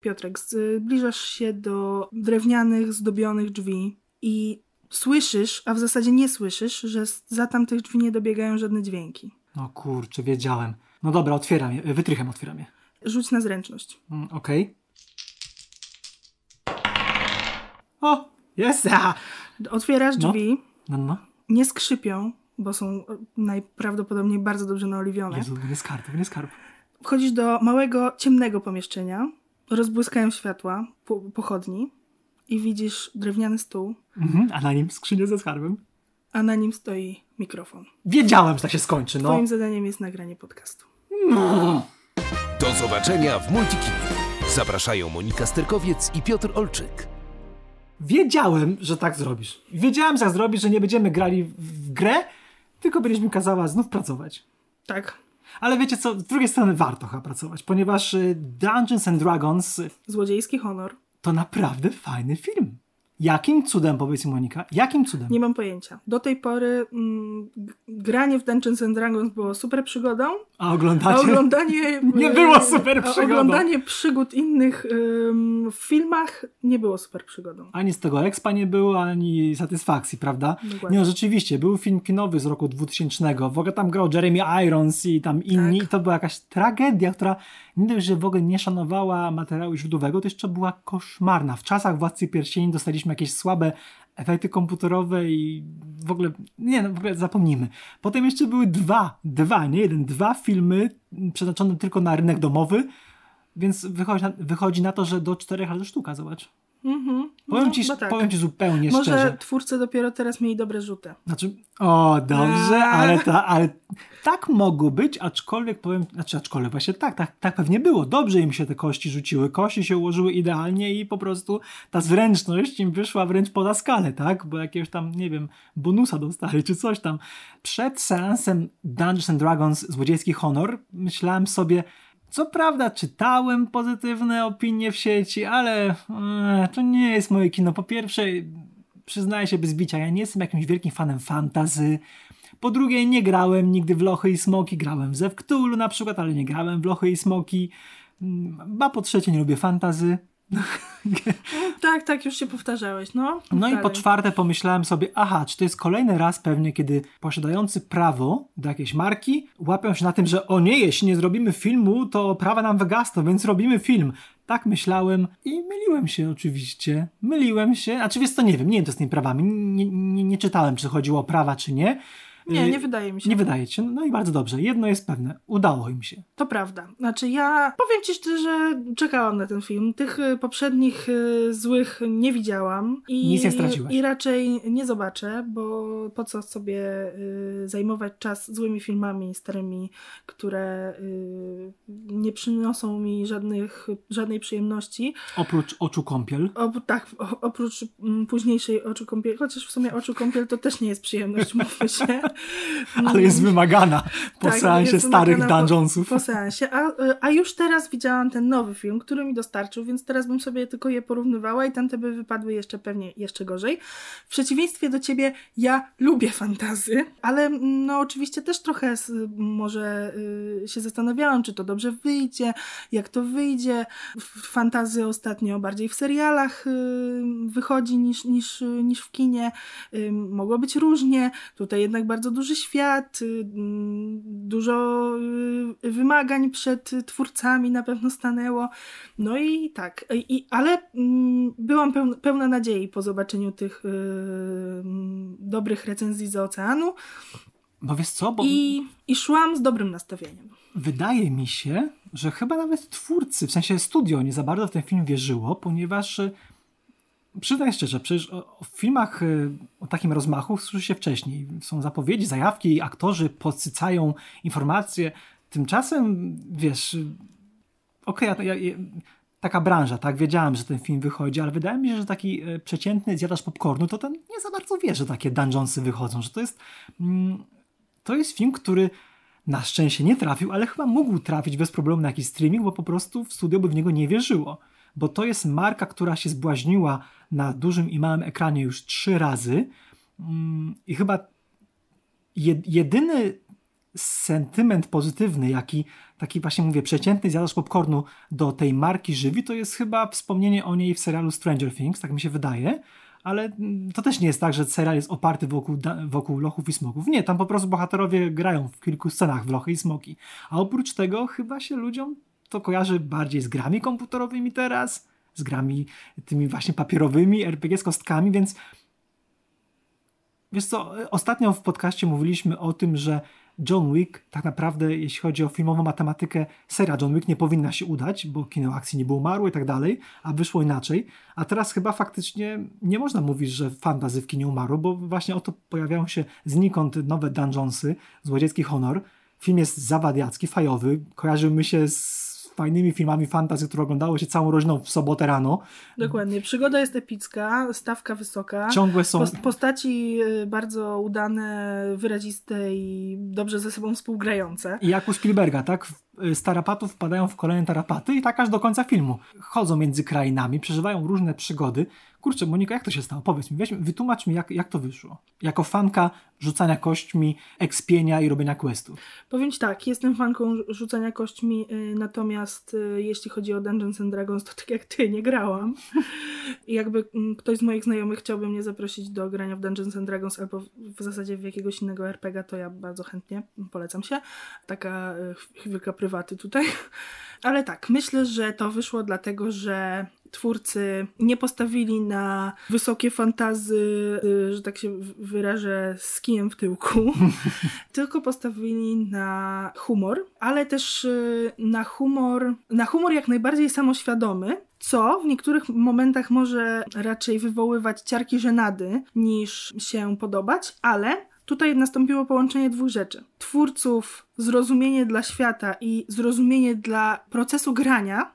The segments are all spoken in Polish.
Piotrek, zbliżasz się do drewnianych, zdobionych drzwi i słyszysz, a w zasadzie nie słyszysz, że za tamtych drzwi nie dobiegają żadne dźwięki. No kurczę, wiedziałem. No dobra, otwieram je, wytrychem otwieram je. Rzuć na zręczność. Mm, Okej. O, jest! Otwierasz No. drzwi, No, no. nie skrzypią, bo są e, najprawdopodobniej bardzo dobrze naoliwione. Jezu, nie skarb, nie skarb. Wchodzisz do małego, ciemnego pomieszczenia, rozbłyskają światła po, pochodni i widzisz drewniany stół, Mhm, a na nim skrzynię ze skarbem. a na nim stoi mikrofon. Wiedziałem, że tak się skończy, no. Twoim zadaniem jest nagranie podcastu. Do zobaczenia w Multikinie. Zapraszają Monika Sterkowiec i Piotr Olczyk. Wiedziałem, że tak zrobisz. Wiedziałem, że tak zrobisz, że nie będziemy grali w- w grę, tylko będziesz mi kazała znów pracować. Tak, Ale wiecie co, z drugiej strony warto chyba pracować, ponieważ y, Dungeons and Dragons złodziejski honor. to naprawdę fajny film. Jakim cudem, powiedz Monika, jakim cudem? Nie mam pojęcia. Do tej pory mm, granie w Dungeons and Dragons było super przygodą, A a oglądacie? oglądanie... Nie e, było super a przygodą. Oglądanie przygód innych ym, w filmach nie było super przygodą. Ani z tego expa nie było, ani satysfakcji, prawda? Dokładnie. Nie, no, rzeczywiście, był film kinowy z roku 2000. W ogóle tam grał Jeremy Irons i tam inni. Tak. I to była jakaś tragedia, która nie dość, że w ogóle nie szanowała materiału źródłowego, to jeszcze była koszmarna. W czasach Władcy Pierścieni dostaliśmy jakieś słabe efekty komputerowe i w ogóle, nie no, w ogóle zapomnijmy. Potem jeszcze były dwa, dwa, nie jeden, dwa filmy przeznaczone tylko na rynek domowy, więc wychodzi na, wychodzi na to, że do czterech lat sztuka, zobacz. Mhm. Powiem, No, ci, no tak. powiem ci zupełnie Może szczerze. twórcy dopiero teraz mieli dobre rzuty. Znaczy, o, dobrze, Eee. ale, ta, ale tak mogło być, aczkolwiek powiem, znaczy aczkolwiek właśnie tak, tak, tak pewnie było. Dobrze im się te kości rzuciły, kości się ułożyły idealnie i po prostu ta zręczność im wyszła wręcz poza skalę, tak? Bo jakiegoś tam, nie wiem, bonusa dostali czy coś tam. Przed seansem Dungeons and Dragons Złodziejski Honor myślałem sobie, co prawda czytałem pozytywne opinie w sieci, ale e, to nie jest moje kino. Po pierwsze, przyznaję się bez bicia, ja nie jestem jakimś wielkim fanem fantazy. Po drugie, nie grałem nigdy w Lochy i Smoki, grałem w Zew Cthulhu na przykład, ale nie grałem w Lochy i Smoki. Mm, A po trzecie, nie lubię fantazy. Tak, tak, już się powtarzałeś, no. No i po czwarte pomyślałem sobie, aha, czy to jest kolejny raz pewnie, kiedy posiadający prawo do jakiejś marki łapią się na tym, że o nie, jeśli nie zrobimy filmu, to prawa nam wygasną, więc robimy film. Tak myślałem i myliłem się oczywiście. Myliłem się, a czy wiesz co, nie wiem, nie wiem to z tymi prawami. Nie, nie, nie czytałem, czy chodziło o prawa, czy nie. Nie, Y, nie wydaje mi się. Nie wydaje ci się. No i bardzo dobrze. Jedno jest pewne. Udało im się. To prawda. Znaczy ja powiem ci szczerze, że czekałam na ten film. Tych y, poprzednich y, złych nie widziałam. I, Nic nie straciłaś. I raczej nie zobaczę, bo po co sobie zajmować czas złymi filmami starymi, które nie przyniosą mi żadnych, żadnej przyjemności. Oprócz oczu kąpiel. Tak, o, oprócz mm, późniejszej oczu kąpiel, chociaż w sumie oczu kąpiel to też nie jest przyjemność, mówmy się. Ale jest wymagana po Tak, seansie starych wymagana po- dungeonsów. Po seansie. A, a już teraz widziałam ten nowy film, który mi dostarczył, więc teraz bym sobie tylko je porównywała i tamte by wypadły jeszcze pewnie jeszcze gorzej. W przeciwieństwie do ciebie, ja lubię fantazy, ale mm, no oczywiście też trochę może y, się zastanawiałam, czy to dobrze wyjdzie, jak to wyjdzie. Fantazy ostatnio bardziej w serialach y, wychodzi niż, niż, niż w kinie. Y, Mogło być różnie. Tutaj jednak bardzo duży świat, y, dużo y, wymagań przed twórcami na pewno stanęło. No i tak, i, ale mm, byłam pełna, pełna nadziei po zobaczeniu tych y, mm, dobrych recenzji z oceanu Bo wiesz co, bo i, i szłam z dobrym nastawieniem. wydaje mi się, że chyba nawet twórcy, w sensie studio, nie za bardzo w ten film wierzyło, ponieważ przyznaj szczerze, przecież o, o filmach y, o takim rozmachu słyszy się wcześniej. Są zapowiedzi, zajawki, aktorzy podsycają informacje. Tymczasem, wiesz, y, okej, ja, ja, ja, taka branża, tak, wiedziałem, że ten film wychodzi, ale wydaje mi się, że taki y, przeciętny zjadacz popcornu, to ten nie za bardzo wie, że takie dungeonsy wychodzą, że to jest... Mm, to jest film, który na szczęście nie trafił, ale chyba mógł trafić bez problemu na jakiś streaming, bo po prostu w studio by w niego nie wierzyło. Bo to jest marka, która się zbłaźniła na dużym i małym ekranie już trzy razy Mm, i chyba jed, jedyny sentyment pozytywny, jaki taki właśnie mówię, przeciętny zjadacz popcornu do tej marki żywi, to jest chyba wspomnienie o niej w serialu Stranger Things, tak mi się wydaje. Ale mm, to też nie jest tak, że serial jest oparty wokół, wokół lochów i smoków. Nie, tam po prostu bohaterowie grają w kilku scenach w lochy i smoki. A oprócz tego chyba się ludziom to kojarzy bardziej z grami komputerowymi teraz, z grami tymi właśnie papierowymi, RPG z kostkami, więc wiesz co, ostatnio w podcaście mówiliśmy o tym, że John Wick, tak naprawdę, jeśli chodzi o filmową matematykę, seria John Wick nie powinna się udać, bo kino akcji nie było umarło i tak dalej, a wyszło inaczej. A teraz chyba faktycznie nie można mówić, że fantazy w kinie umarło, bo właśnie oto pojawiają się znikąd nowe Dungeonsy, Złodziecki Honor. Film jest zawadiacki, fajowy, kojarzył mi się z fajnymi filmami fantasy, które oglądało się całą rodziną w sobotę rano. Dokładnie. Przygoda jest epicka, stawka wysoka. Ciągłe są... Postaci y, bardzo udane, wyraziste i dobrze ze sobą współgrające. I jak u Spielberga, tak? Z tarapatów wpadają w kolejne tarapaty i tak aż do końca filmu. Chodzą między krainami, przeżywają różne przygody. Kurczę, Monika, jak to się stało? Powiedz mi, weź, wytłumacz mi, jak, jak to wyszło. Jako fanka rzucania kośćmi, ekspienia i robienia questów. Powiem Ci tak, jestem fanką rzucania kośćmi, yy, natomiast yy, jeśli chodzi o Dungeons and Dragons, to tak jak Ty, nie grałam. I jakby yy, ktoś z moich znajomych chciałby mnie zaprosić do grania w Dungeons and Dragons albo w, w zasadzie w jakiegoś innego RPG, to ja bardzo chętnie polecam się. Taka y, chwilka prywatna prywaty tutaj. Ale tak, myślę, że to wyszło dlatego, że twórcy nie postawili na wysokie fantazy, y, że tak się wyrażę, z kijem w tyłku, tylko postawili na humor, ale też y, na humor, na humor jak najbardziej samoświadomy, co w niektórych momentach może raczej wywoływać ciarki żenady niż się podobać, ale Tutaj nastąpiło połączenie dwóch rzeczy. Twórców, zrozumienie dla świata i zrozumienie dla procesu grania,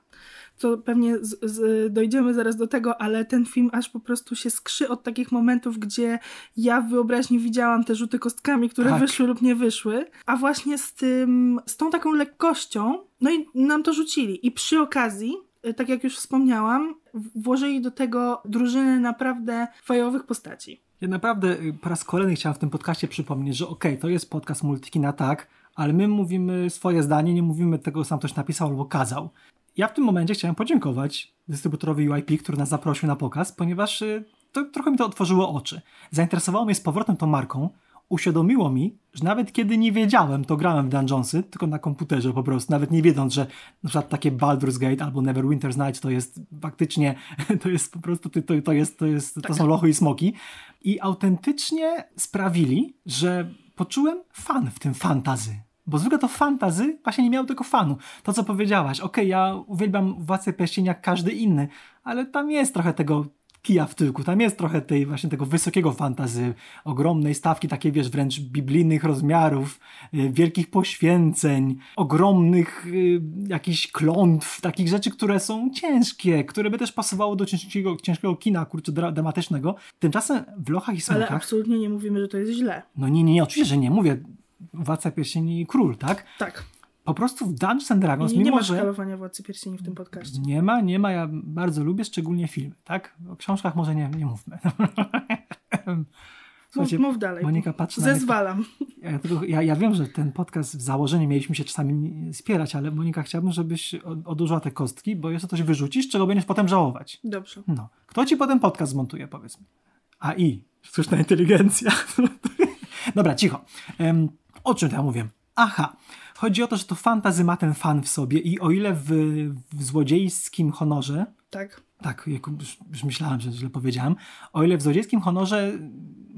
co pewnie z, z, dojdziemy zaraz do tego, ale ten film aż po prostu się skrzy od takich momentów, gdzie ja w wyobraźni widziałam te rzuty kostkami, które tak. wyszły lub nie wyszły, a właśnie z tym, z tą taką lekkością, no i nam to rzucili. I przy okazji, y, tak jak już wspomniałam, włożyli do tego drużyny naprawdę fajowych postaci. Ja naprawdę y, po raz kolejny chciałem w tym podcaście przypomnieć, że okej, okay, to jest podcast Multikina, tak, ale my mówimy swoje zdanie, nie mówimy tego, sam ktoś napisał albo kazał. Ja w tym momencie chciałem podziękować dystrybutorowi UIP, który nas zaprosił na pokaz, ponieważ y, to, trochę mi to otworzyło oczy. Zainteresowało mnie z powrotem tą marką, uświadomiło mi, że nawet kiedy nie wiedziałem, to grałem w Dungeonsy, tylko na komputerze po prostu, nawet nie wiedząc, że na przykład takie Baldur's Gate albo Neverwinter's Night to jest faktycznie, to jest po prostu, to, to, jest, to, jest, tak. to są lochy i smoki. I autentycznie sprawili, że poczułem fan w tym fantazy. Bo zwykle to fantazy właśnie nie miało tego fanu. To, co powiedziałaś, okej, okay, ja uwielbiam Władcę Pierścieni jak każdy inny, ale tam jest trochę tego kija w tyłku. Tam jest trochę tej właśnie tego wysokiego fantazy, ogromnej stawki, takiej wiesz, wręcz biblijnych rozmiarów, y, wielkich poświęceń, ogromnych y, jakichś klątw, takich rzeczy, które są ciężkie, które by też pasowało do ciężkiego, ciężkiego kina, kurczę, dra dramatycznego. Tymczasem w Lochach i Smokach... Ale absolutnie nie mówimy, że to jest źle. No nie, nie, nie, oczywiście, że nie. Mówię, Władca Pierścieni i Król, tak? Tak po prostu w Dungeons and Dragons, nie, nie mimo ma szkalowania Władcy Pierścieni w tym podcaście. Nie ma, nie ma. Ja bardzo lubię szczególnie filmy, tak? O książkach może nie, nie mówmy. Słuchajcie, mów, mów dalej. Monika patrzy Zezwalam. Na ja, ja, ja wiem, że ten podcast w założeniu mieliśmy się czasami spierać, ale Monika, chciałbym, żebyś odłożyła te kostki, bo to coś wyrzucisz, czego będziesz potem żałować. Dobrze. No. Kto ci potem podcast zmontuje, powiedz mi? AI. Sztuczna inteligencja. Dobra, cicho. Um, o czym ja mówię? Aha. Chodzi o to, że to fantazy ma ten fan w sobie i o ile w, w złodziejskim honorze... Tak. Tak, już, już myślałem, że źle powiedziałem. O ile w złodziejskim honorze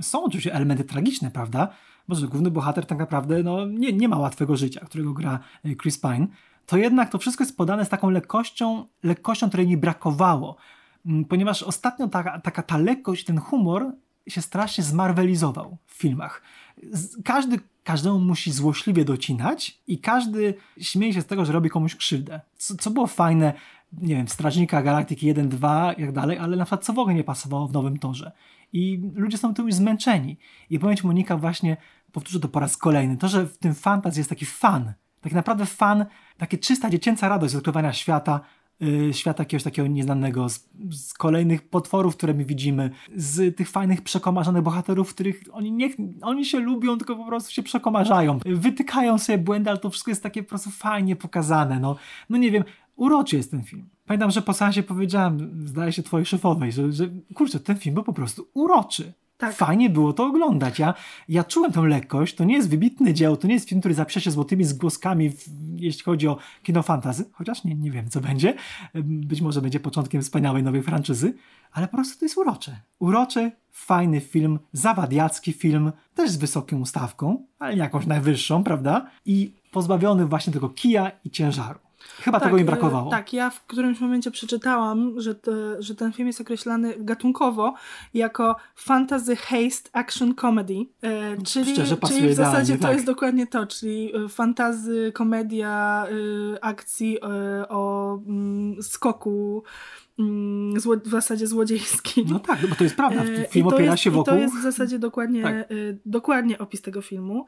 są oczywiście elementy tragiczne, prawda? Bo że główny bohater tak naprawdę no, nie, nie ma łatwego życia, którego gra y, Chris Pine, to jednak to wszystko jest podane z taką lekkością, lekkością, której mi brakowało. Mm, ponieważ ostatnio ta, taka ta lekkość, ten humor się strasznie zmarwelizował w filmach. Każdy każdemu musi złośliwie docinać i każdy śmieje się z tego, że robi komuś krzywdę. Co, co było fajne, nie wiem, w Strażnika Galaktyki 1, 2 i tak dalej, ale na przykład co w ogóle nie pasowało w Nowym Torze. I ludzie są tym już zmęczeni. I powiem Ci, Monika, właśnie, powtórzę to po raz kolejny, to, że w tym fantazji jest taki fan, tak naprawdę fan, takie czysta dziecięca radość z odkrywania świata, świata jakiegoś takiego nieznanego, z, z kolejnych potworów, które my widzimy, z tych fajnych przekomarzanych bohaterów, których oni, nie, oni się lubią, tylko po prostu się przekomarzają. Wytykają sobie błędy, ale to wszystko jest takie po prostu fajnie pokazane. No, no nie wiem, uroczy jest ten film. Pamiętam, że po seansie powiedziałem, zdaje się twojej szefowej, że, że kurczę, ten film był po prostu uroczy. Tak. Fajnie było to oglądać. Ja, ja czułem tę lekkość. To nie jest wybitne dzieło, to nie jest film, który zapisze się złotymi zgłoskami, w, jeśli chodzi o kino fantazy, chociaż nie, nie wiem, co będzie. Być może będzie początkiem wspaniałej nowej franczyzy, ale po prostu to jest urocze. Uroczy, fajny film, zawadiacki film, też z wysoką stawką, ale jakąś najwyższą, prawda? I pozbawiony właśnie tego kija i ciężaru. Chyba tego mi brakowało. e, Tak, ja w którymś momencie przeczytałam, że, to, że ten film jest określany gatunkowo jako fantasy haste action comedy. E, czyli, czyli w zasadzie to tak. jest dokładnie to, czyli e, fantazy, komedia e, akcji e, o mm, skoku zło, w zasadzie złodziejskim. No tak, bo to jest prawda. E, Film i to opiera jest, się I wokół... to jest w zasadzie dokładnie, Tak. e, dokładnie opis tego filmu.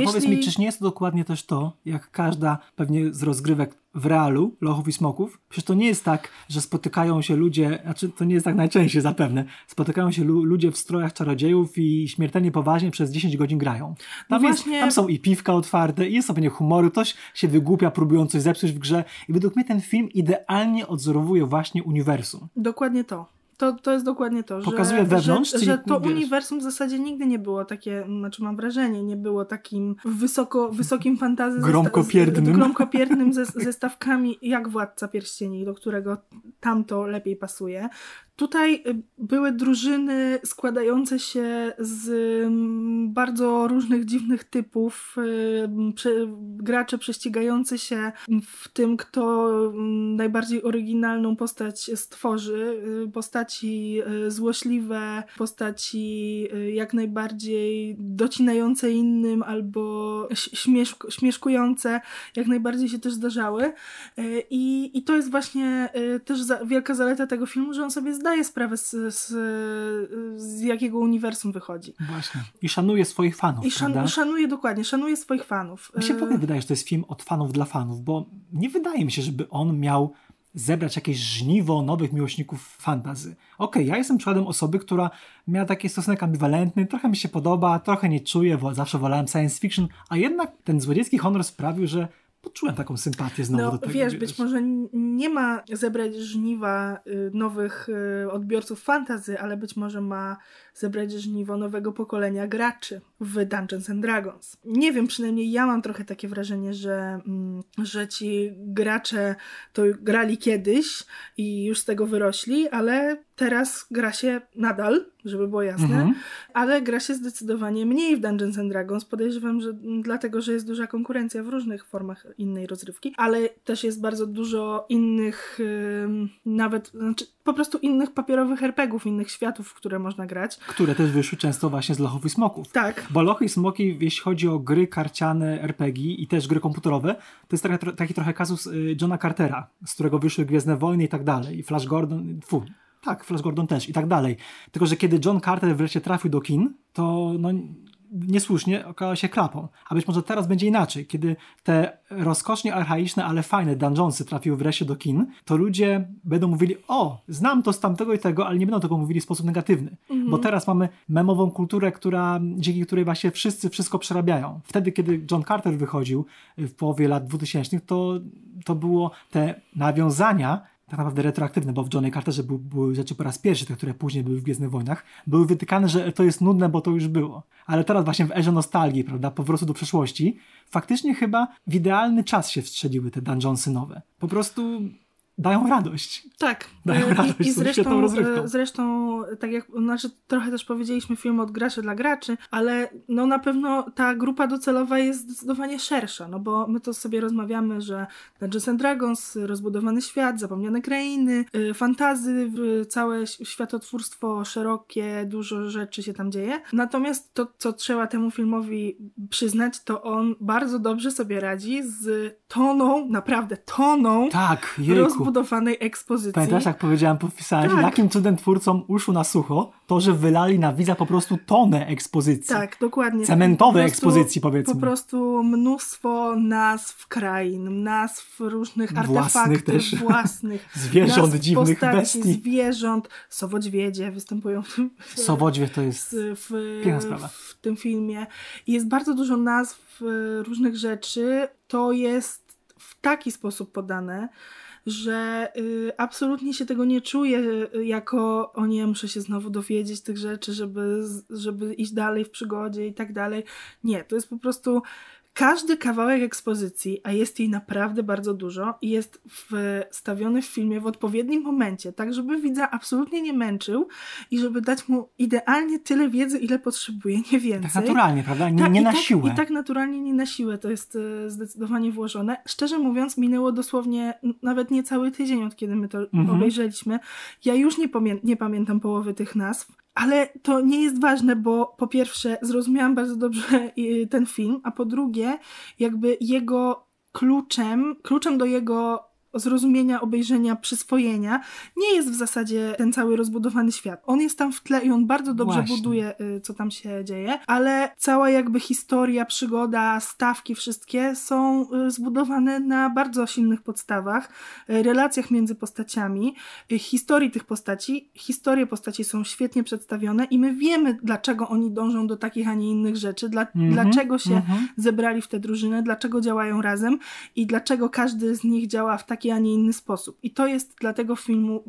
A powiedz mi, czyż nie jest to dokładnie też to, jak każda pewnie z rozgrywek w realu, lochów i smoków? Przecież to nie jest tak, że spotykają się ludzie, znaczy to nie jest tak najczęściej zapewne, spotykają się lu- ludzie w strojach czarodziejów i śmiertelnie poważnie przez 10 godzin grają. Tam, No jest, właśnie- tam są i piwka otwarte, i jest sobie humoru, ktoś się wygłupia próbując coś zepsuć w grze i według mnie ten film idealnie odzorowuje właśnie uniwersum. Dokładnie to. To, to jest dokładnie to, Pokazuje że, wewnątrz, że, że to wiesz- uniwersum w zasadzie nigdy nie było takie, znaczy mam wrażenie, nie było takim wysoko, wysokim fantazy Gromkopierdnym. Z, gromkopierdnym ze, ze stawkami jak Władca Pierścieni, do którego tamto lepiej pasuje. Tutaj y, były drużyny składające się z mm, bardzo różnych dziwnych typów, y, gracze prześcigający się w tym, kto mm, najbardziej oryginalną postać stworzy. Y, Postaci złośliwe, postaci jak najbardziej docinające innym albo śmieszkujące, jak najbardziej się też zdarzały. I, i to jest właśnie też wielka zaleta tego filmu, że on sobie zdaje sprawę z, z, z jakiego uniwersum wychodzi. Właśnie. I szanuje swoich fanów, I szan, szanuje dokładnie, szanuje swoich fanów. Mi się w ogóle Y, wydaje, że to jest film od fanów dla fanów, bo nie wydaje mi się, żeby on miał zebrać jakieś żniwo nowych miłośników fantazy. Okej, ja jestem przykładem osoby, która miała taki stosunek ambiwalentny, trochę mi się podoba, trochę nie czuję, bo zawsze wolałem science fiction, a jednak ten złodziejski honor sprawił, że poczułem taką sympatię znowu No do tego. wiesz, być może nie ma zebrać żniwa y, nowych y, odbiorców fantazy, ale być może ma zebrać żniwo nowego pokolenia graczy w Dungeons and Dragons. Nie wiem, przynajmniej ja mam trochę takie wrażenie, że, mm, że ci gracze to grali kiedyś i już z tego wyrośli, ale teraz gra się nadal, żeby było jasne, Mhm. ale gra się zdecydowanie mniej w Dungeons and Dragons. Podejrzewam, że dlatego, że jest duża konkurencja w różnych formach innej rozrywki, ale też jest bardzo dużo innych, ym, nawet, znaczy po prostu innych papierowych RPGów, innych światów, w które można grać. Które też wyszły często właśnie z lochów i smoków. Tak. Bo lochy i smoki, jeśli chodzi o gry karciane, RPG i też gry komputerowe, to jest taki, taki trochę kazus y, Johna Cartera, z którego wyszły Gwiezdne Wojny i tak dalej. I Flash Gordon, fu, tak, Flash Gordon też i tak dalej. Tylko, że kiedy John Carter wreszcie trafił do kin, to no, niesłusznie okazała się klapą. A być może teraz będzie inaczej. Kiedy te rozkosznie archaiczne, ale fajne dungeonsy trafiły wreszcie do kin, to ludzie będą mówili, o, znam to z tamtego i tego, ale nie będą tego mówili w sposób negatywny. Bo teraz mamy memową kulturę, która, dzięki której właśnie wszyscy wszystko przerabiają. Wtedy, kiedy John Carter wychodził w połowie lat 2000, to, to było te nawiązania tak naprawdę retroaktywne, bo w Johnny Carterze był, były rzeczy po raz pierwszy, te, które później były w Gwiezdnych Wojnach, były wytykane, że to jest nudne, bo to już było. Ale teraz właśnie w erze nostalgii, prawda, powrotu do przeszłości, faktycznie chyba w idealny czas się wstrzeliły te dungeonsy nowe. Po prostu dają radość. Tak. Dają E, radość, I, i zresztą, e, zresztą, tak jak, znaczy trochę też powiedzieliśmy film od graczy dla graczy, ale no na pewno ta grupa docelowa jest zdecydowanie szersza, no bo my to sobie rozmawiamy, że Dungeons and Dragons, rozbudowany świat, zapomniane krainy, y, fantazy, całe światotwórstwo szerokie, dużo rzeczy się tam dzieje. Natomiast to, co trzeba temu filmowi przyznać, to on bardzo dobrze sobie radzi z toną, naprawdę toną Tak, jejku. Rozbudowanej ekspozycji. Pamiętasz, jak powiedziałem, podpisałeś, Tak. jakim cudem twórcom uszło na sucho to, że wylali na widza po prostu tonę ekspozycji. Tak, dokładnie. Cementowej Po ekspozycji, powiedzmy. Po prostu mnóstwo nazw krain, nazw różnych Własnych artefaktów też. własnych. Zwierząt nazw dziwnych, postaci, bestii. zwierząt, sowodźwiedzie występują w, w, Sowodźwie to jest... w, Piękna sprawa. w tym filmie. Jest bardzo dużo nazw e, różnych rzeczy. To jest w taki sposób podane, że y, absolutnie się tego nie czuję y, jako o nie, muszę się znowu dowiedzieć tych rzeczy, żeby, żeby iść dalej w przygodzie i tak dalej. Nie, to jest po prostu każdy kawałek ekspozycji, a jest jej naprawdę bardzo dużo, jest wstawiony w filmie w odpowiednim momencie, tak żeby widza absolutnie nie męczył i żeby dać mu idealnie tyle wiedzy, ile potrzebuje, nie więcej. Tak naturalnie, prawda? Nie, Tak, nie na tak, siłę. I tak naturalnie nie na siłę to jest e, zdecydowanie włożone. Szczerze mówiąc, minęło dosłownie nawet nie cały tydzień, od kiedy my to Mhm. obejrzeliśmy. Ja już nie, pamię- nie pamiętam połowy tych nazw. Ale to nie jest ważne, bo po pierwsze zrozumiałam bardzo dobrze y, ten film, a po drugie jakby jego kluczem, kluczem do jego zrozumienia, obejrzenia, przyswojenia nie jest w zasadzie ten cały rozbudowany świat. On jest tam w tle i on bardzo dobrze Właśnie. buduje, y, co tam się dzieje, ale cała jakby historia, przygoda, stawki, wszystkie są y, zbudowane na bardzo silnych podstawach, y, relacjach między postaciami, historii tych postaci. Historie postaci są świetnie przedstawione i my wiemy, dlaczego oni dążą do takich, a nie innych rzeczy, dla, Mhm, dlaczego się mhm. zebrali w tę drużynę, dlaczego działają razem i dlaczego każdy z nich działa w taki, a nie inny sposób. I to jest dla tego filmu,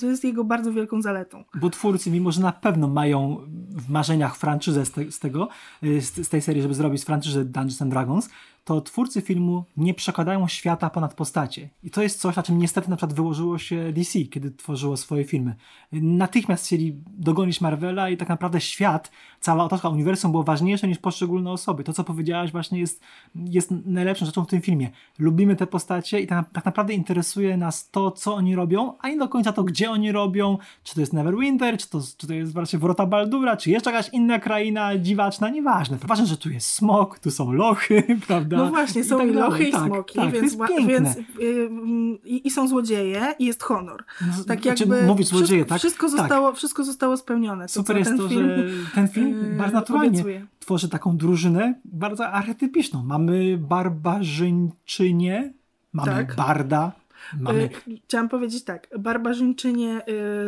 to jest jego bardzo wielką zaletą. Bo twórcy, mimo że na pewno mają w marzeniach franczyzę z, te, z tego, y, z, z tej serii, żeby zrobić franczyzę Dungeons and Dragons, to twórcy filmu nie przekładają świata ponad postacie. I to jest coś, na czym niestety na przykład wyłożyło się DC, kiedy tworzyło swoje filmy. Natychmiast chcieli dogonić Marvela i tak naprawdę świat, cała otoczka uniwersum było ważniejsze niż poszczególne osoby. To, co powiedziałaś właśnie jest, jest najlepszą rzeczą w tym filmie. Lubimy te postacie i tak, naprawdę interesuje nas to, co oni robią, a nie do końca to, gdzie oni robią, czy to jest Neverwinter, czy to, czy to jest właśnie Wrota Baldura, czy jeszcze jakaś inna kraina dziwaczna, nieważne. Ważne, że tu jest smok, tu są lochy, prawda? No właśnie, są tak i lochy i Tak, smoki, tak, więc, więc y, mm, i, są złodzieje i jest honor. No, Tak znaczy, jakby mówić złodzieje, wszystko, tak? wszystko, Tak. zostało, wszystko zostało spełnione. To, Super jest ten to, film, że ten film yy, bardzo naturalnie obiecuje. tworzy taką drużynę bardzo archetypiczną. Mamy barbarzyńczynię, mamy Tak. barda, mamy... Y, Chciałam powiedzieć tak, barbarzyńczynię y,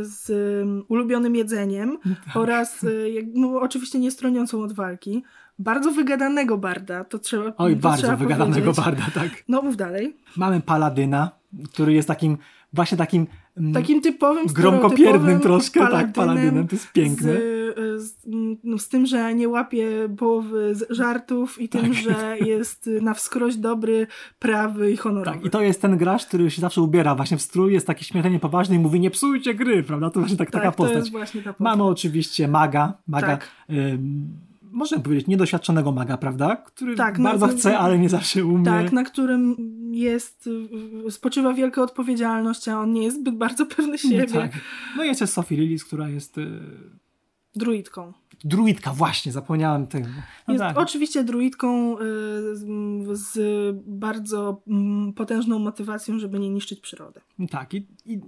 z ulubionym jedzeniem Tak. oraz no, oczywiście nie stroniącą od walki. Bardzo wygadanego barda, to trzeba Oj, to bardzo trzeba wygadanego barda, tak. No mów dalej. Mamy paladyna, który jest takim, właśnie takim... mm, Takim typowym, gromkopiernym troszkę, tak, paladynem paladynem, to jest piękne. Z, z, no, z tym, że nie łapie połowy żartów i tym, Tak. że jest na wskroś dobry, prawy i honorowy. Tak, i to jest ten gracz, który się zawsze ubiera właśnie w strój, jest taki śmiertelnie poważny i mówi nie psujcie gry, prawda? To właśnie tak, tak, taka to postać. jest właśnie ta postać. Mamy oczywiście maga, maga, Tak. ym, możemy powiedzieć niedoświadczonego maga, prawda? Który Tak, no, bardzo no, chce, ale nie zawsze umie. Tak, na którym jest, spoczywa wielka odpowiedzialność, a on nie jest zbyt bardzo pewny siebie. Tak. No i jeszcze Sophie Lillis, która jest y, Druidką. druidka, właśnie, zapomniałem tego. No Jest tak. oczywiście druidką y, z, bardzo mm, potężną motywacją, żeby nie niszczyć przyrody. Tak, i, i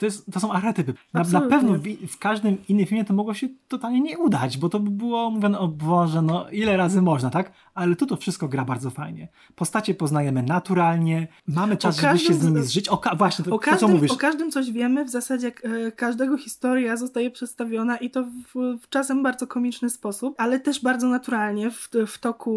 to, jest, to są archetypy. Na, na pewno w, w każdym innym filmie to mogło się totalnie nie udać, bo to by było mówione, o Boże, no ile razy można, tak? Ale tu to wszystko gra bardzo fajnie. Postacie poznajemy naturalnie, mamy czas, O żeby się z każdym nimi zżyć. O, właśnie, to, O to co każdym, mówisz. o każdym coś wiemy, w zasadzie e, każdego historia zostaje przedstawiona i to w, w czasem bardzo komiczny sposób, ale też bardzo naturalnie w, w toku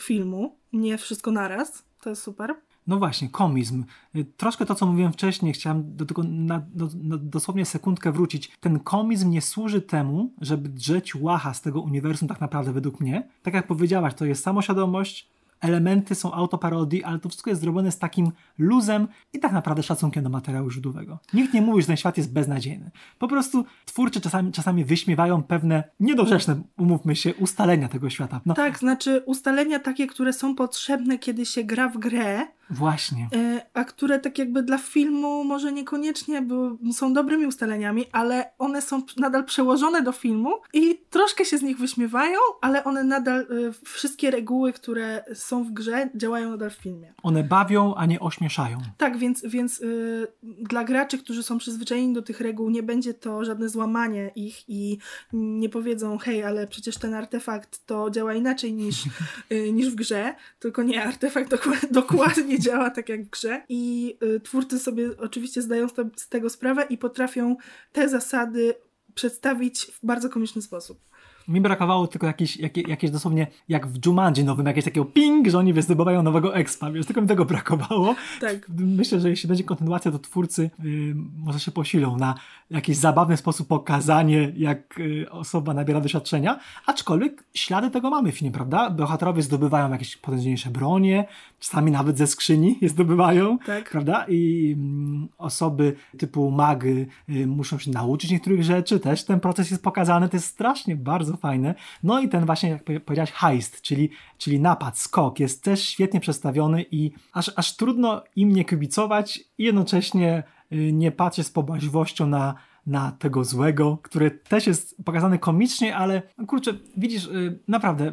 filmu. Nie wszystko naraz. To jest super. No właśnie, komizm. Y, Troszkę to, co mówiłem wcześniej, chciałem do tego na, do, na dosłownie sekundkę wrócić. Ten komizm nie służy temu, żeby drzeć łacha z tego uniwersum tak naprawdę według mnie. Tak jak powiedziałaś, to jest samoświadomość, elementy są autoparodii, ale to wszystko jest zrobione z takim luzem i tak naprawdę szacunkiem do materiału źródłowego. Nikt nie mówi, że ten świat jest beznadziejny. Po prostu twórcy czasami, czasami wyśmiewają pewne niedorzeczne, umówmy się, ustalenia tego świata. No, Tak, znaczy ustalenia takie, które są potrzebne, kiedy się gra w grę, Właśnie. e, a które tak jakby dla filmu może niekoniecznie były, są dobrymi ustaleniami, ale one są nadal przełożone do filmu i troszkę się z nich wyśmiewają, ale one nadal, e, wszystkie reguły, które są w grze, działają nadal w filmie. One bawią, a nie ośmieszają. Tak, więc, więc y, dla graczy, którzy są przyzwyczajeni do tych reguł, nie będzie to żadne złamanie ich i nie powiedzą, hej, ale przecież ten artefakt to działa inaczej niż, y, niż w grze, tylko nie, artefakt dokładnie działa tak jak w grze. I y, twórcy sobie oczywiście zdają z, te, z tego sprawę i potrafią te zasady przedstawić w bardzo komiczny sposób. Mi brakowało tylko jakieś, jakie, jakieś dosłownie, jak w Jumanji nowym, jakieś takiego ping, że oni wyzdobywają nowego expa, wiesz, tylko mi tego brakowało. Tak. Myślę, że jeśli będzie kontynuacja, to twórcy y, może się posilą na jakiś zabawny sposób pokazanie, jak y, osoba nabiera doświadczenia, aczkolwiek ślady tego mamy w filmie, prawda? Bohaterowie zdobywają jakieś potężniejsze bronie, czasami nawet ze skrzyni je zdobywają, Tak. prawda? I mm, osoby typu magy y, muszą się nauczyć niektórych rzeczy, też ten proces jest pokazany, to jest strasznie bardzo fajne. No i ten właśnie, jak powie- powiedziałaś, heist, czyli, czyli napad, skok, jest też świetnie przedstawiony i aż, aż trudno im nie kibicować i jednocześnie y, nie patrzeć z pobłażliwością na na tego złego, który też jest pokazany komicznie, ale kurczę, widzisz, y, naprawdę,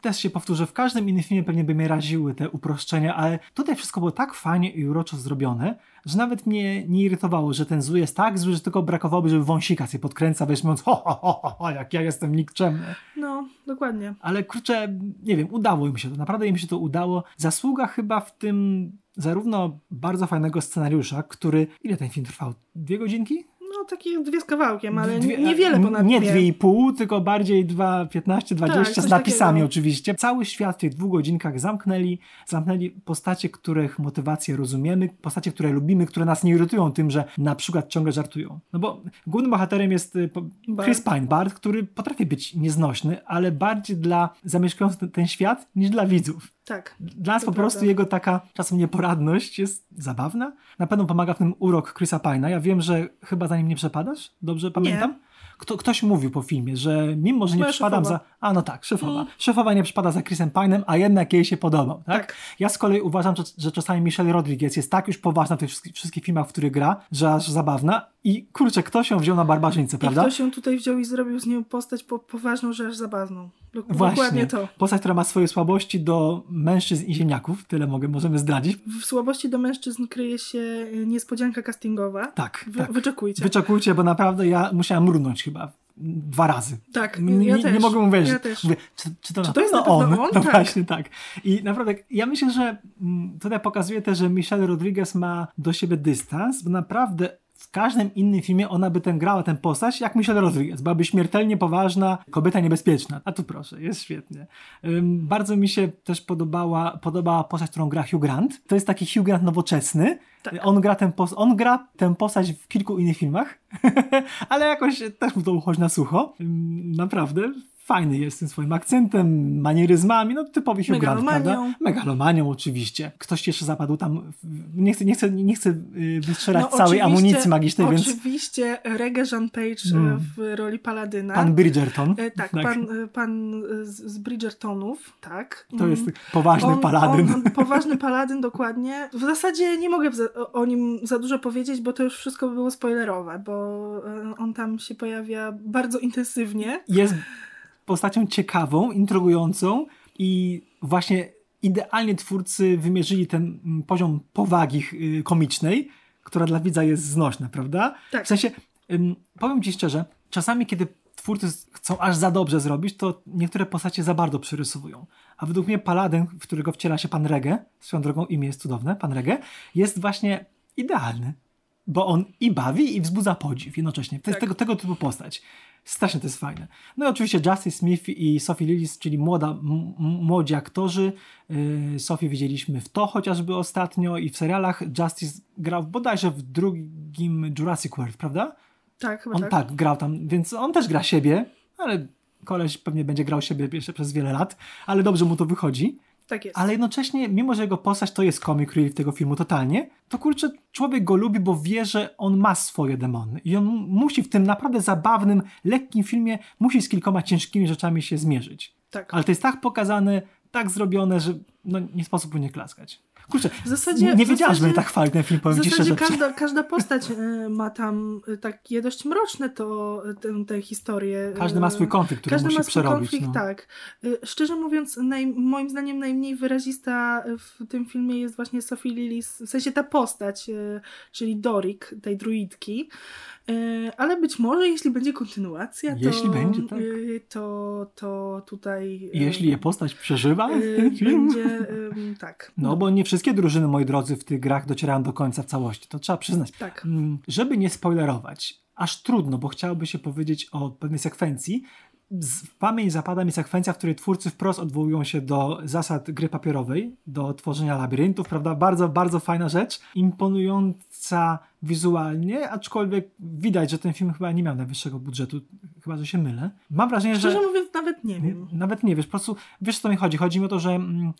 też się powtórzę, w każdym innym filmie pewnie by mnie raziły te uproszczenia, ale tutaj wszystko było tak fajnie i uroczo zrobione, że nawet mnie nie irytowało, że ten zły jest tak zły, że tylko brakowałoby, żeby wąsika sobie podkręca, wiesz, mówiąc, ho, ho, ho, ho, jak ja jestem nikczemny. No, dokładnie. Ale kurczę, nie wiem, udało im się to, naprawdę im się to udało. Zasługa chyba w tym zarówno bardzo fajnego scenariusza, który, ile ten film trwał? Dwie godzinki? No, takie dwie z kawałkiem, ale Dwie- niewiele ponad Nie dwie. i pół, tylko bardziej dwa, 15, 20 Tak, coś z napisami takiego. oczywiście. Cały świat w tych dwóch godzinkach zamknęli, zamknęli postacie, których motywacje rozumiemy, postacie, które lubimy, które nas nie irytują tym, że na przykład ciągle żartują. No bo głównym bohaterem jest y, Chris Bart. Pine, Bart, który potrafi być nieznośny, ale bardziej dla zamieszkujących ten świat niż dla widzów. Tak. Dla nas po prostu prawda. jego taka czasem nieporadność jest zabawna. Na pewno pomaga w tym urok Chrisa Pine'a. Ja wiem, że chyba za nim nie przepadasz. Dobrze pamiętam? Kto, ktoś mówił po filmie, że mimo, że nie Moja przepadam szefowa. za... A no tak, szefowa. Mm. Szefowa nie przepada za Chrisem Pine'em, a jednak jej się podobał. Tak? Tak. Ja z kolei uważam, że, że czasami Michelle Rodriguez jest tak już poważna w tych wszystkich, wszystkich filmach, w których gra, że aż zabawna. I kurczę, ktoś ją wziął na barbarzyńcę, I prawda? ktoś ją tutaj wziął i zrobił z nią postać po, poważną, że aż zabawną. Właśnie. Dokładnie to. Postać, która ma swoje słabości do mężczyzn i ziemniaków. Tyle mogę, możemy zdradzić. W słabości do mężczyzn kryje się y, niespodzianka castingowa. Tak, Wy, tak. Wyczekujcie. Wyczekujcie, bo naprawdę ja musiałem mrunąć chyba dwa razy. tak, ja nie, też. nie mogę uwierzyć. Ja też. Mówię, czy, czy to Czy to jest na on? pewno on? No Tak. właśnie, tak. I naprawdę, ja myślę, że mm, tutaj pokazuje też, że Michelle Rodriguez ma do siebie dystans, bo naprawdę w każdym innym filmie ona by ten grała tę postać jak Michelle Rodriguez. Byłaby śmiertelnie poważna, kobieta niebezpieczna. A tu proszę, jest świetnie. Ym, bardzo mi się też podobała, podobała postać, którą gra Hugh Grant. To jest taki Hugh Grant nowoczesny. Tak. On, gra ten pos- on gra tę postać w kilku innych filmach, ale jakoś też mu to uchodzi na sucho. Ym, Naprawdę. Fajny jest tym swoim akcentem, manieryzmami, no typowy Hugh Grant, Megalomanią. prawda? Megalomanią oczywiście. Ktoś jeszcze zapadł tam, nie chcę, nie chcę, nie chcę y, wystrzelać No, całej oczywiście- amunicji magicznej, więc Oczywiście Reggae Jean Page y, Mm. w roli Paladyna. pan Bridgerton. E, tak, Pan, e, pan e, z, Bridgertonów, tak. To jest poważny on, paladyn. On, poważny paladyn, dokładnie. W zasadzie nie mogę o- nim za dużo powiedzieć, bo to już wszystko by było spoilerowe, bo e, on tam się pojawia bardzo intensywnie. Jest postacią ciekawą, intrygującą i właśnie idealnie twórcy wymierzyli ten mm, poziom powagi y, komicznej, która dla widza jest znośna, prawda? Tak. W sensie, powiem ci szczerze, czasami kiedy twórcy chcą aż za dobrze zrobić, to niektóre postacie za bardzo przerysowują. A według mnie Paladyn, w którego wciela się pan Rege, swoją drogą imię jest cudowne, pan Rege, jest właśnie idealny. Bo on i bawi, i wzbudza podziw jednocześnie. To jest Tak. tego, tego typu postać. Strasznie to jest fajne. No i oczywiście Justice Smith i Sophie Lillis, czyli młoda, młodzi aktorzy. Yy, Sophie widzieliśmy w to chociażby ostatnio i w serialach. Justice grał bodajże w drugim Jurassic World, prawda? Tak, chyba On tak. tak. grał tam, więc on też gra siebie, ale koleś pewnie będzie grał siebie jeszcze przez wiele lat, ale dobrze mu to wychodzi. Tak jest. Ale jednocześnie, mimo że jego postać to jest comic relief tego filmu totalnie, to kurczę, człowiek go lubi, bo wie, że on ma swoje demony. I on musi w tym naprawdę zabawnym, lekkim filmie, musi z kilkoma ciężkimi rzeczami się zmierzyć. tak. Ale to jest tak pokazane, tak zrobione, że no, nie sposób mu nie klaskać. Kurczę, W zasadzie- nie w będę tak ten film, W powiem ci zasadzie szczerze. każda, każda postać e, ma tam e, takie dość mroczne to, e, tę, tę historię. Każdy ma swój konflikt, który Każdy musi ma swój przerobić. konflikt, no. tak. Szczerze mówiąc, naj, moim zdaniem najmniej wyrazista w tym filmie jest właśnie Sophie Lillis, w sensie ta postać, czyli Dorik, tej druidki. Ale być może, jeśli będzie kontynuacja, to, Jeśli będzie, tak. to, to tutaj. Jeśli je postać przeżywa, y, ten film. będzie tak. No bo nie wszystkie drużyny, moi drodzy, w tych grach docierają do końca w całości. To trzeba przyznać. Tak. Mm, Żeby nie spoilerować, aż trudno, bo chciałoby się powiedzieć o pewnej sekwencji. W pamięć zapada mi sekwencja, w której twórcy wprost odwołują się do zasad gry papierowej, do tworzenia labiryntów, prawda? Bardzo, bardzo fajna rzecz, imponująca wizualnie, aczkolwiek widać, że ten film chyba nie miał najwyższego budżetu, chyba, że się mylę. Mam wrażenie, że... Szczerze mówiąc, nawet nie wiem. Nawet nie wiesz, po prostu wiesz, o co mi chodzi. Chodzi mi o to, że mm,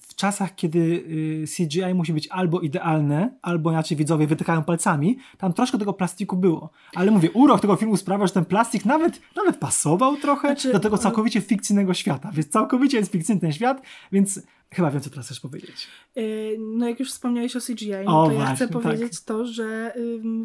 w czasach, kiedy y, CGI musi być albo idealne, albo inaczej widzowie wytykają palcami, tam troszkę tego plastiku było. Ale mówię, urok tego filmu sprawia, że ten plastik nawet, nawet pasował trochę Znaczy, do tego całkowicie fikcyjnego świata. Więc całkowicie jest fikcyjny ten świat, więc chyba wiem, co teraz chcesz powiedzieć. Y, No jak już wspomniałeś o CGI, no O, to ja właśnie, chcę tak. powiedzieć to, że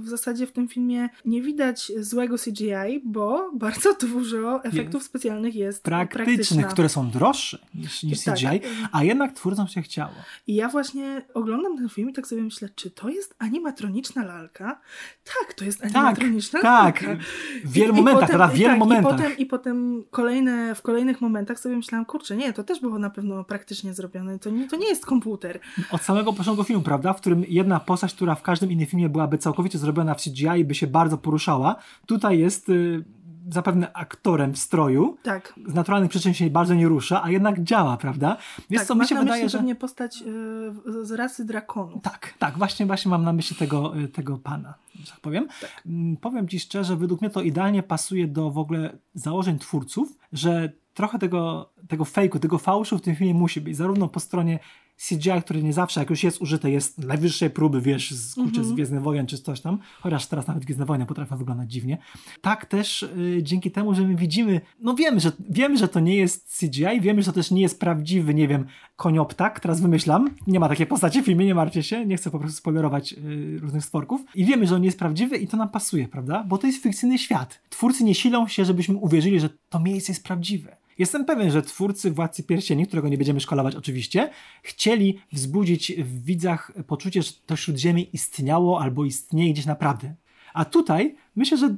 w zasadzie w tym filmie nie widać złego CGI, bo bardzo dużo efektów specjalnych jest Praktycznych, praktyczna. które są droższe niż, niż Tak. CGI, a jednak twórcom się chciało. I ja właśnie oglądam ten film i tak sobie myślę, czy to jest animatroniczna lalka? Tak, to jest Tak, animatroniczna tak. lalka. W wielu I- i momentach, potem- prawda? W wielu tak, momentach. I potem, i potem kolejne, w kolejnych momentach sobie myślałam, kurczę, nie, to też było na pewno praktycznie zrobione. To nie, to nie jest komputer. od samego początku filmu, prawda? W którym jedna postać, która w każdym innym filmie byłaby całkowicie zrobiona w CGI i by się bardzo poruszała, tutaj jest y, zapewne aktorem w stroju. Tak. Z naturalnych przyczyn się bardzo nie rusza, a jednak działa, prawda? Wiesz tak, co, mi się wydaje, myśli że... pewnie postać y, z rasy drakonów. Tak, tak, właśnie, właśnie mam na myśli tego, y, tego pana, że tak powiem. Mm, Powiem ci szczerze, według mnie to idealnie pasuje do w ogóle założeń twórców, że trochę tego, tego fejku, tego fałszu w tym filmie musi być, zarówno po stronie CGI, który nie zawsze, jak już jest użyte, jest najwyższej próby, wiesz, z, kurczę, z Gwiezdnych Wojen czy coś tam, chociaż teraz nawet Gwiezdne Wojny potrafią wyglądać dziwnie. Tak też y, dzięki temu, że my widzimy, no wiemy, że, wiemy, że to nie jest CGI, wiemy, że to też nie jest prawdziwy, nie wiem, konioptak, teraz wymyślam, nie ma takiej postaci w filmie, nie martwcie się, nie chcę po prostu spoilerować y, różnych stworków i wiemy, że on nie jest prawdziwy i to nam pasuje, prawda? Bo to jest fikcyjny świat. Twórcy nie silą się, żebyśmy uwierzyli, że to miejsce jest prawdziwe. Jestem pewien, że twórcy Władcy Pierścieni, którego nie będziemy szkalować oczywiście, chcieli wzbudzić w widzach poczucie, że to Śródziemie istniało albo istnieje gdzieś naprawdę. A tutaj myślę, że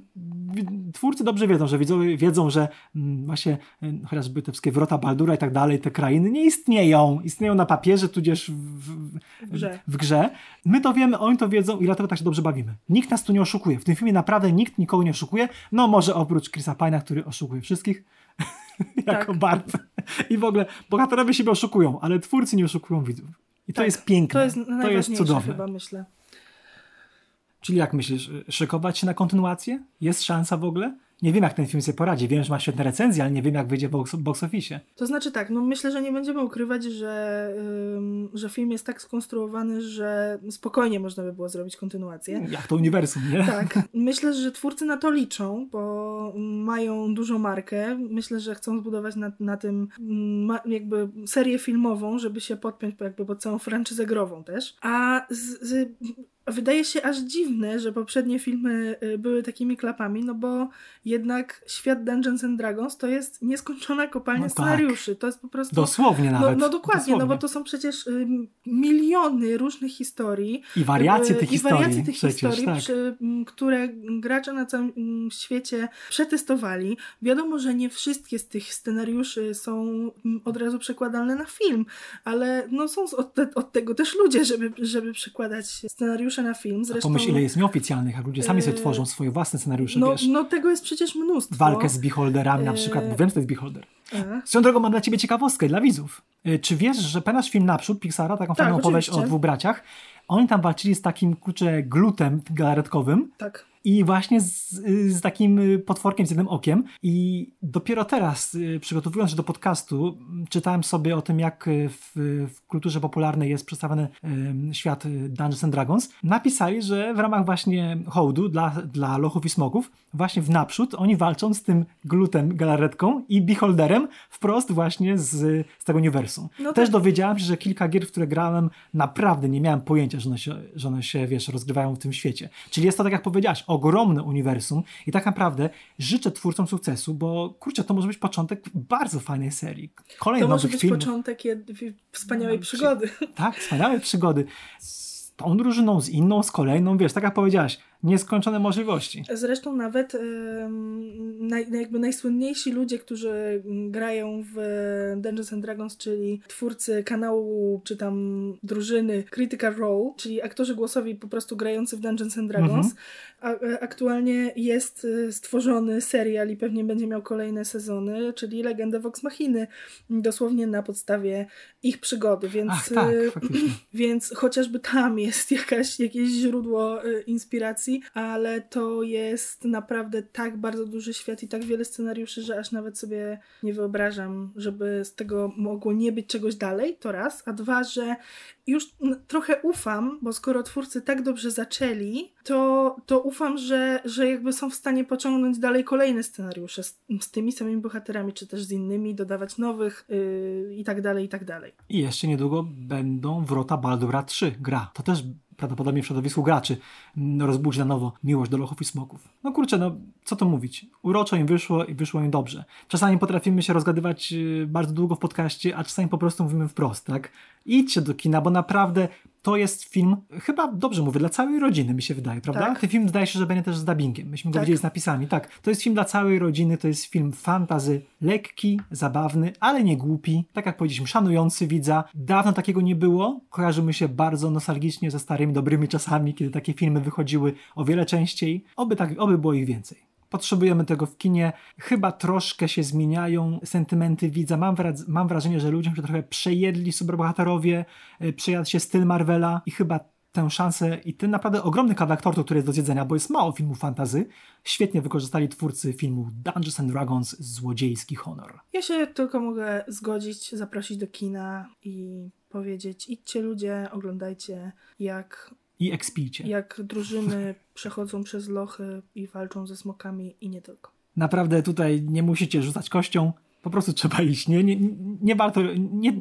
twórcy dobrze wiedzą, że widzowie wiedzą, że mm, właśnie y, chociażby te wszystkie wrota Baldura i tak dalej, te krainy nie istnieją. Istnieją na papierze, tudzież w, w, grze. w grze. My to wiemy, oni to wiedzą i dlatego tak się dobrze bawimy. Nikt nas tu nie oszukuje. W tym filmie naprawdę nikt nikogo nie oszukuje. No może oprócz Chrisa Pine'a, który oszukuje wszystkich. jako Tak. Barb. I w ogóle bohaterowie siebie oszukują, ale twórcy nie oszukują widzów. I to Tak, jest piękne. To jest to jest cudowne. chyba, myślę. Czyli jak myślisz, szykować się na kontynuację? Jest szansa w ogóle? Nie wiem, jak ten film sobie poradzi. Wiem, że ma świetne recenzje, ale nie wiem, jak wyjdzie w box, box office. To znaczy tak, no myślę, że nie będziemy ukrywać, że, ym, że film jest tak skonstruowany, że spokojnie można by było zrobić kontynuację. Jak to uniwersum, nie? Tak, myślę, że twórcy na to liczą, bo mają dużą markę. Myślę, że chcą zbudować na, na tym mm, ma, jakby serię filmową, żeby się podpiąć jakby pod całą franczyzę grową też. A z, z, wydaje się aż dziwne, że poprzednie filmy y, były takimi klapami, no bo jednak świat Dungeons and Dragons to jest nieskończona kopalnia No tak. scenariuszy. To jest po prostu... Dosłownie No, nawet. no dokładnie, Dosłownie. no bo to są przecież y, miliony różnych historii. I wariacje y, tych I historii. wariacje tych przecież, historii, tak. przy, które gracze na całym świecie przetestowali. Wiadomo, że nie wszystkie z tych scenariuszy są od razu przekładalne na film, ale no są od, te, od tego też ludzie, żeby, żeby przekładać scenariusze na film. A Zresztą, pomyśl, ile jest nieoficjalnych, jak ludzie sami sobie Yy, tworzą swoje własne scenariusze, no, wiesz. no tego jest przecież mnóstwo. Walkę z beholderami na Yy, przykład, bo wiem, że to jest beholder. A, Swoją drogą mam dla ciebie ciekawostkę, dla widzów. Y, Czy wiesz, że pamiętasz film Naprzód Pixara, taką Tak, fajną opowieść o dwóch braciach? Oni tam walczyli z takim, kurczę, glutem galaretkowym, tak. I właśnie z, z takim y, potworkiem z jednym okiem i dopiero teraz y, przygotowując się do podcastu czytałem sobie o tym jak w, w kulturze popularnej jest przedstawiony świat Dungeons and Dragons. Napisali, że w ramach właśnie hołdu dla, dla lochów i smoków właśnie w naprzód oni walczą z tym glutem galaretką i beholderem wprost właśnie z, z tego uniwersum. No Też tak. dowiedziałem się, że kilka gier, w które grałem naprawdę nie miałem pojęcia, że one się, że one się wiesz, rozgrywają w tym świecie. Czyli jest to tak jak powiedziałaś, ogromne uniwersum i tak naprawdę życzę twórcom sukcesu, bo kurczę, to może być początek bardzo fajnej serii. Kolejny to może być filmów. początek wspaniałej no, przygody. Tak, wspaniałej przygody. Z tą drużyną, z inną, z kolejną, wiesz, tak jak powiedziałaś, nieskończone możliwości. Zresztą nawet naj, jakby najsłynniejsi ludzie, którzy grają w Dungeons and Dragons, czyli twórcy kanału czy tam drużyny Critical Role, czyli aktorzy głosowi po prostu grający w Dungeons and Dragons, mhm. a, e, aktualnie jest e, stworzony serial i pewnie będzie miał kolejne sezony, czyli Legenda Vox Machiny, dosłownie na podstawie ich przygody, więc, Ach, tak, e, więc chociażby tam jest jakaś, jakieś źródło inspiracji ale to jest naprawdę tak bardzo duży świat i tak wiele scenariuszy, że aż nawet sobie nie wyobrażam, żeby z tego mogło nie być czegoś dalej, to raz, a dwa, że już trochę ufam, bo skoro twórcy tak dobrze zaczęli, to, to ufam, że, że jakby są w stanie pociągnąć dalej kolejne scenariusze z, z tymi samymi bohaterami, czy też z innymi, dodawać nowych yy, i tak dalej, i tak dalej. I jeszcze niedługo będą Wrota Baldura 3 gra. To też prawdopodobnie w środowisku graczy mm, rozbudzi na nowo miłość do lochów i smoków. No kurczę, no co to mówić? Uroczo im wyszło i wyszło im dobrze. Czasami potrafimy się rozgadywać y, bardzo długo w podcaście, a czasami po prostu mówimy wprost, tak? Idźcie do kina, bo naprawdę to jest film, chyba dobrze mówię, dla całej rodziny mi się wydaje, prawda? Tak. Ten film zdaje się, że będzie też z dubbingiem. Myśmy go tak. widzieli z napisami. Tak, to jest film dla całej rodziny, to jest film fantazy, lekki, zabawny, ale nie głupi. Tak jak powiedzieliśmy, szanujący widza. Dawno takiego nie było. Kojarzymy się bardzo nostalgicznie ze starymi, dobrymi czasami, kiedy takie filmy wychodziły o wiele częściej. Oby, tak, oby było ich więcej. Potrzebujemy tego w kinie. Chyba troszkę się zmieniają sentymenty widza. Mam, wra- mam wrażenie, że ludziom się trochę przejedli superbohaterowie, y, przejadł się styl Marvela i chyba tę szansę i ten naprawdę ogromny kawałek tortu, który jest do zjedzenia, bo jest mało filmów fantazy, świetnie wykorzystali twórcy filmu Dungeons and Dragons Złodziejski Honor. Ja się tylko mogę zgodzić, zaprosić do kina i powiedzieć idźcie ludzie, oglądajcie jak i ekspijcie. Jak drużyny przechodzą przez lochy i walczą ze smokami i nie tylko. Naprawdę tutaj nie musicie rzucać kością, po prostu trzeba iść. Nie, nie, nie warto, nie,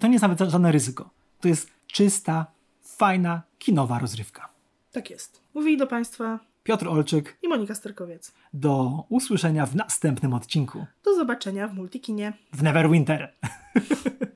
to nie jest nawet żadne ryzyko. To jest czysta, fajna, kinowa rozrywka. Tak jest. Mówili do Państwa Piotr Olczyk i Monika Sterkowiec. Do usłyszenia w następnym odcinku. Do zobaczenia w Multikinie. W Neverwinter.